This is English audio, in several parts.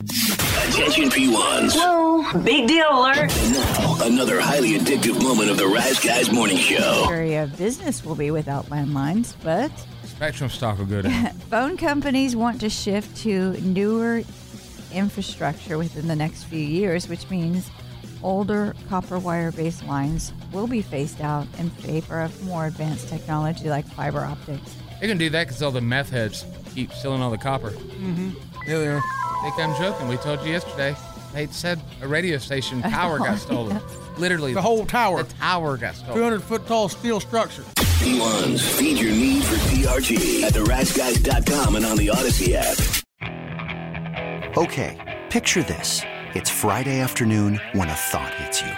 Attention P1s. Whoa, big deal alert. Now, another highly addictive moment of the Rise Guys Morning Show. area of business will be without landlines, but Spectrum stock will go down. phone companies want to shift to newer infrastructure within the next few years, which means older copper wire based lines will be phased out in favor of more advanced technology like fiber optics. they can do that because all the meth heads keep stealing all the copper. Mm-hmm. Yeah, they are. Think I'm joking? We told you yesterday. They said a radio station tower got stolen. Literally, The whole tower. the tower got stolen. 200 foot tall steel structure. P1s, feed your need for TRT at theriseguys.com and on the Odyssey app. Okay, picture this. It's Friday afternoon when a thought hits you.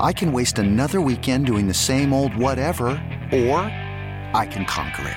I can waste another weekend doing the same old whatever, or I can conquer it.